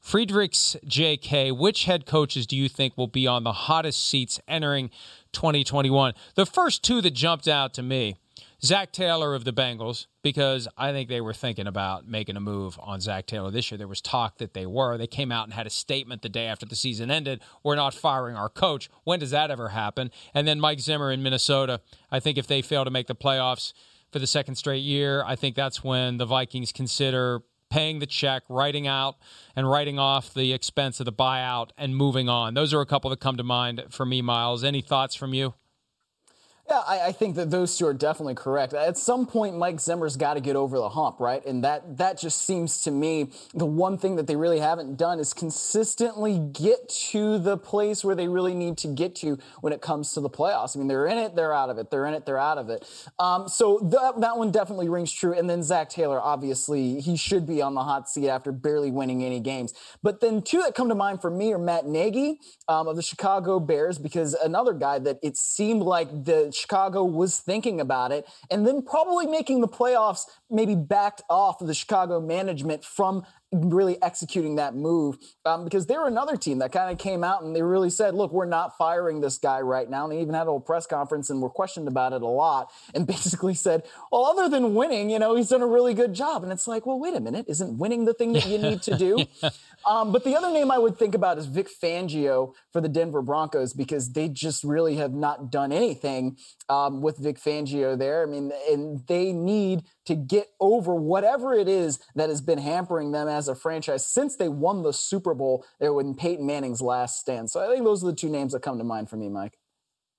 Friedrichs JK, which head coaches do you think will be on the hottest seats entering 2021? The first two that jumped out to me Zac Taylor of the Bengals, because I think they were thinking about making a move on Zac Taylor this year. There was talk that they were. They came out and had a statement the day after the season ended We're not firing our coach. When does that ever happen? And then Mike Zimmer in Minnesota. I think if they fail to make the playoffs for the second straight year, I think that's when the Vikings consider paying the check, writing out and writing off the expense of the buyout, and moving on. Those are a couple that come to mind for me, Myles. Any thoughts from you? Yeah, I, I, think that those two are definitely correct. At some point, Mike Zimmer's got to get over the hump, right? And that that just seems to me the one thing that they really haven't done is consistently get to the place where they really need to get to when it comes to the playoffs. I mean, they're in it, they're out of it. They're in it, they're out of it. Um, so that that one definitely rings true. And then Zac Taylor, obviously, he should be on the hot seat after barely winning any games. But then two that come to mind for me are Matt Nagy um, of the Chicago Bears, because another guy that it seemed like the Chicago was thinking about it, and then probably making the playoffs, maybe backed off of the Chicago management from really executing that move um, because they were another team that kind of came out and they really said, look, we're not firing this guy right now. And they even had a little press conference and were questioned about it a lot and basically said, well, other than winning, you know, he's done a really good job. And it's like, well, wait a minute, isn't winning the thing that you need to do? um, but the other name I would think about is Vic Fangio for the Denver Broncos because they just really have not done anything um, with Vic Fangio there. I mean, and they need to get over whatever it is that has been hampering them as a franchise since they won the Super Bowl there when Peyton Manning's last stand. So I think those are the two names that come to mind for me, Mike.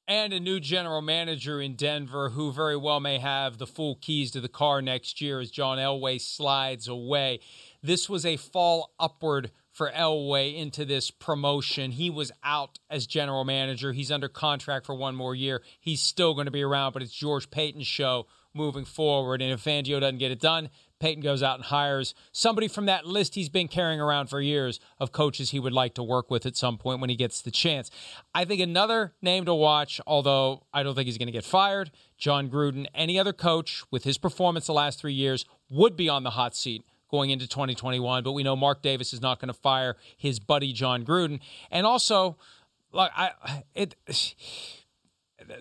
And a new general manager in Denver who very well may have the full keys to the car next year as John Elway slides away. This was a fall upward for Elway into this promotion. He was out as general manager. He's under contract for one more year. He's still going to be around, but it's George Paton's show moving forward. And if Fangio doesn't get it done, Paton goes out and hires somebody from that list he's been carrying around for years of coaches he would like to work with at some point when he gets the chance. I think another name to watch, although I don't think he's going to get fired, Jon Gruden. Any other coach with his performance the last three years would be on the hot seat going into 2021. But we know Mark Davis is not going to fire his buddy Jon Gruden, and also, like I, it,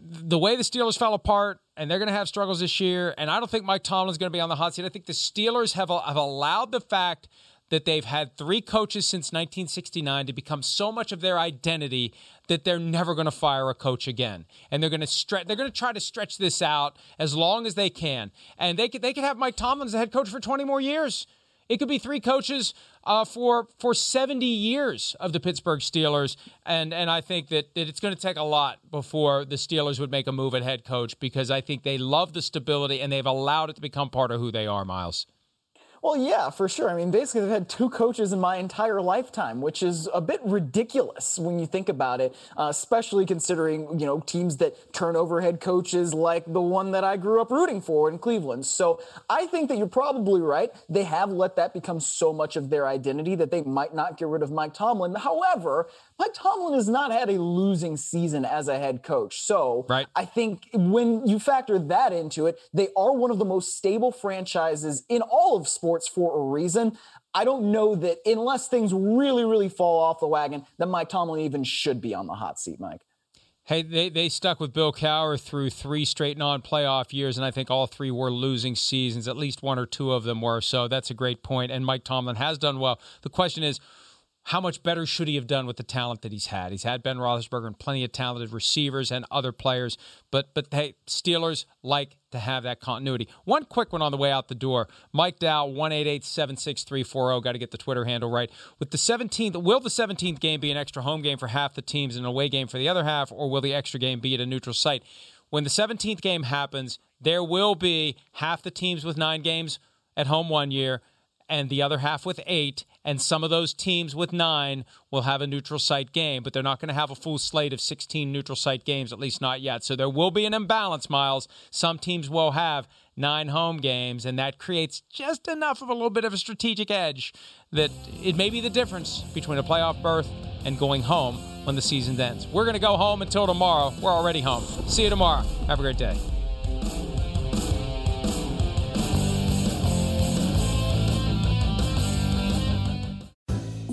the way the Steelers fell apart, and they're going to have struggles this year. And I don't think Mike Tomlin's going to be on the hot seat. I think the Steelers have have allowed the fact that they've had three coaches since 1969 to become so much of their identity that they're never going to fire a coach again, and they're going to stretch. They're going to try to stretch this out as long as they can, and they could they could have Mike Tomlin as the head coach for 20 more years. It could be three coaches uh, for for 70 years of the Pittsburgh Steelers, and and I think that, that it's going to take a lot before the Steelers would make a move at head coach because I think they love the stability and they've allowed it to become part of who they are, Myles. Well, yeah, for sure. I mean, basically, I've had two coaches in my entire lifetime, which is a bit ridiculous when you think about it, uh, especially considering, you know, teams that turn over head coaches like the one that I grew up rooting for in Cleveland. So I think that you're probably right. They have let that become so much of their identity that they might not get rid of Mike Tomlin. However, Mike Tomlin has not had a losing season as a head coach. So right. I think when you factor that into it, they are one of the most stable franchises in all of sports for a reason. I don't know that unless things really, really fall off the wagon, that Mike Tomlin even should be on the hot seat, Mike. Hey, they, they stuck with Bill Cowher through three straight non playoff years, and I think all three were losing seasons. At least one or two of them were. So that's a great point. And Mike Tomlin has done well. The question is, how much better should he have done with the talent that he's had? He's had Ben Roethlisberger and plenty of talented receivers and other players, but but hey, Steelers like to have that continuity. One quick one on the way out the door. Mike Dow, one eight eight seven six three four oh. zero. Got to get the Twitter handle right. With the 17th, will the 17th game be an extra home game for half the teams and an away game for the other half, or will the extra game be at a neutral site? When the 17th game happens, there will be half the teams with nine games at home one year and the other half with eight. And some of those teams with nine will have a neutral site game, but they're not going to have a full slate of 16 neutral site games, at least not yet. So there will be an imbalance, Myles. Some teams will have nine home games, and that creates just enough of a little bit of a strategic edge that it may be the difference between a playoff berth and going home when the season ends. We're going to go home until tomorrow. We're already home. See you tomorrow. Have a great day.